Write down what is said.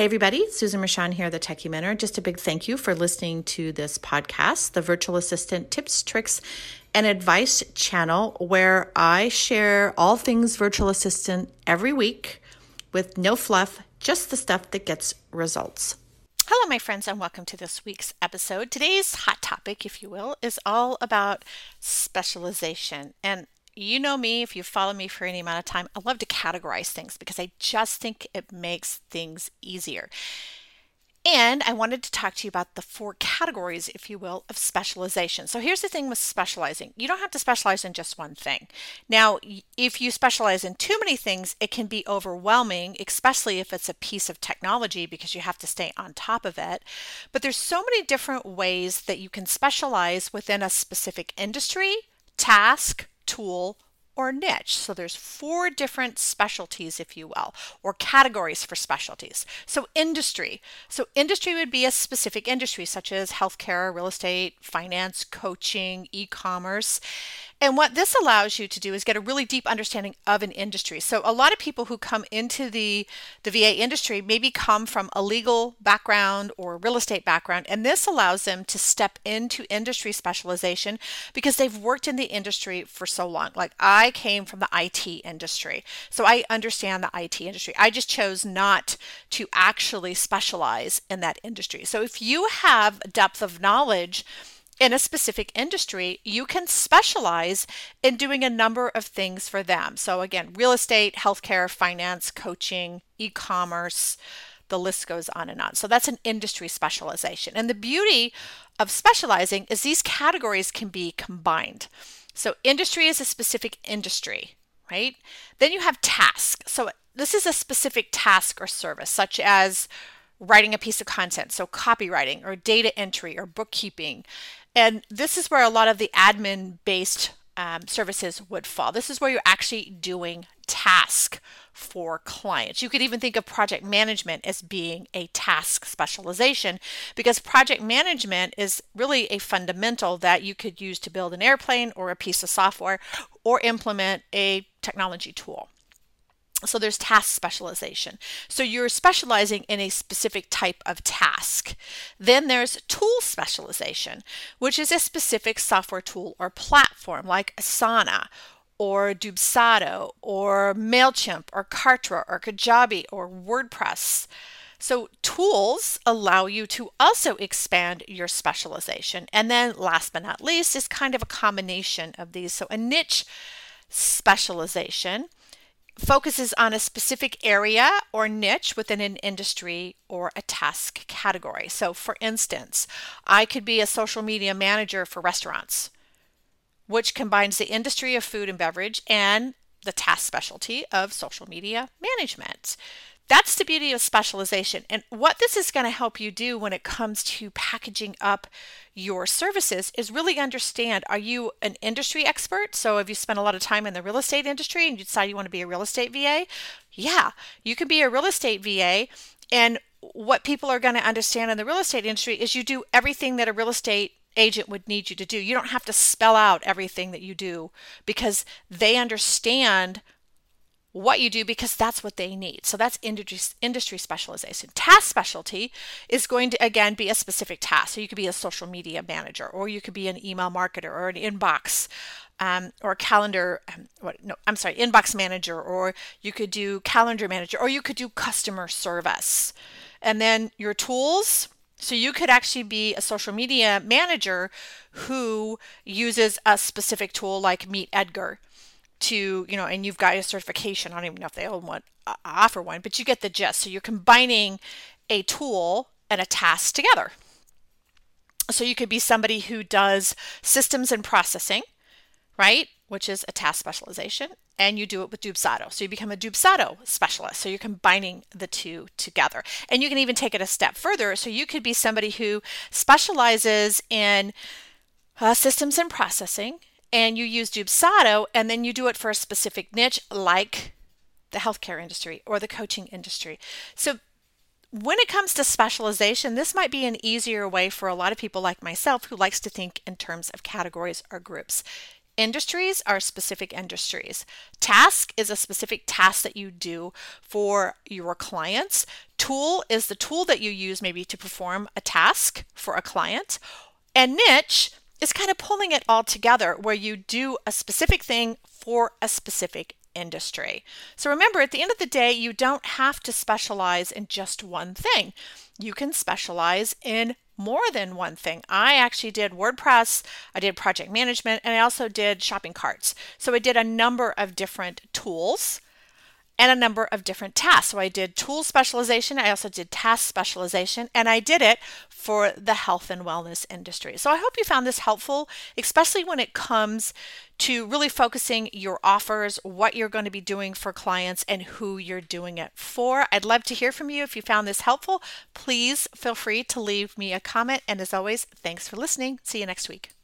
Hey, everybody, Susan Rochon here, the Techie Mentor. Just a big thank you for listening to this podcast, the Virtual Assistant Tips, Tricks, and Advice channel, where I share all things virtual assistant every week with no fluff, just the stuff that gets results. Hello, my friends, and welcome to this week's episode. Today's hot topic, if you will, is all about specialization. And you know me, if you follow me for any amount of time, I love to categorize things because I just think it makes things easier. And I wanted to talk to you about the four categories, if you will, of specialization. So here's the thing with specializing you don't have to specialize in just one thing. Now, if you specialize in too many things, it can be overwhelming, especially if it's a piece of technology because you have to stay on top of it. But there's so many different ways that you can specialize within a specific industry, task, tool, or niche. So there's four different specialties, if you will, or categories for specialties. So industry. So industry would be a specific industry such as healthcare, real estate, finance, coaching, e-commerce. And what this allows you to do is get a really deep understanding of an industry. So a lot of people who come into the, the VA industry maybe come from a legal background or real estate background, and this allows them to step into industry specialization because they've worked in the industry for so long. Like I came from the IT industry, so I understand the IT industry. I just chose not to actually specialize in that industry. So if you have depth of knowledge, in a specific industry, you can specialize in doing a number of things for them. So, again, real estate, healthcare, finance, coaching, e commerce, the list goes on and on. So, that's an industry specialization. And the beauty of specializing is these categories can be combined. So, industry is a specific industry, right? Then you have task. So, this is a specific task or service, such as writing a piece of content, so copywriting or data entry or bookkeeping. And this is where a lot of the admin based um, services would fall. This is where you're actually doing task for clients. You could even think of project management as being a task specialization because project management is really a fundamental that you could use to build an airplane or a piece of software or implement a technology tool. So there's task specialization. So you're specializing in a specific type of task. Then there's tool specialization, which is a specific software tool or platform like Asana or Dubsado or MailChimp or Kartra or Kajabi or WordPress. So, tools allow you to also expand your specialization. And then, last but not least, is kind of a combination of these. So, a niche specialization focuses on a specific area or niche within an industry or a task category. So, for instance, I could be a social media manager for restaurants, which combines the industry of food and beverage and the task specialty of social media management. That's the beauty of specialization. And what this is going to help you do when it comes to packaging up your services is really understand are you an industry expert? So, have you spent a lot of time in the real estate industry and you decide you want to be a real estate VA? Yeah, you can be a real estate VA. And what people are going to understand in the real estate industry is you do everything that a real estate agent would need you to do. You don't have to spell out everything that you do because they understand what you do because that's what they need. So that's industry, industry specialization. Task specialty is going to again be a specific task. So you could be a social media manager, or you could be an email marketer, or an inbox, um, or calendar. Um, what? No, I'm sorry, inbox manager, or you could do calendar manager, or you could do customer service. And then your tools. So you could actually be a social media manager who uses a specific tool like Meet Edgar to you know and you've got a certification. I don't even know if they own one uh, offer one but you get the gist. So you're combining a tool and a task together. So you could be somebody who does systems and processing right which is a task specialization and you do it with Dubsado. So you become a Dubsado specialist. So you're combining the two together. And you can even take it a step further. So you could be somebody who specializes in uh, systems and processing and you use Dubsado and then you do it for a specific niche like the healthcare industry or the coaching industry. So when it comes to specialization, this might be an easier way for a lot of people like myself who likes to think in terms of categories or groups. Industries are specific industries. Task is a specific task that you do for your clients. Tool is the tool that you use maybe to perform a task for a client. And niche is kind of pulling it all together where you do a specific thing for a specific industry. So remember, at the end of the day, you don't have to specialize in just one thing. You can specialize in more than one thing. I actually did WordPress, I did project management, and I also did shopping carts. So I did a number of different tools and a number of different tasks. So I did tool specialization, I also did task specialization, and I did it for the health and wellness industry. So I hope you found this helpful, especially when it comes to really focusing your offers, what you're going to be doing for clients, and who you're doing it for. I'd love to hear from you. If you found this helpful, please feel free to leave me a comment. And as always, thanks for listening. See you next week.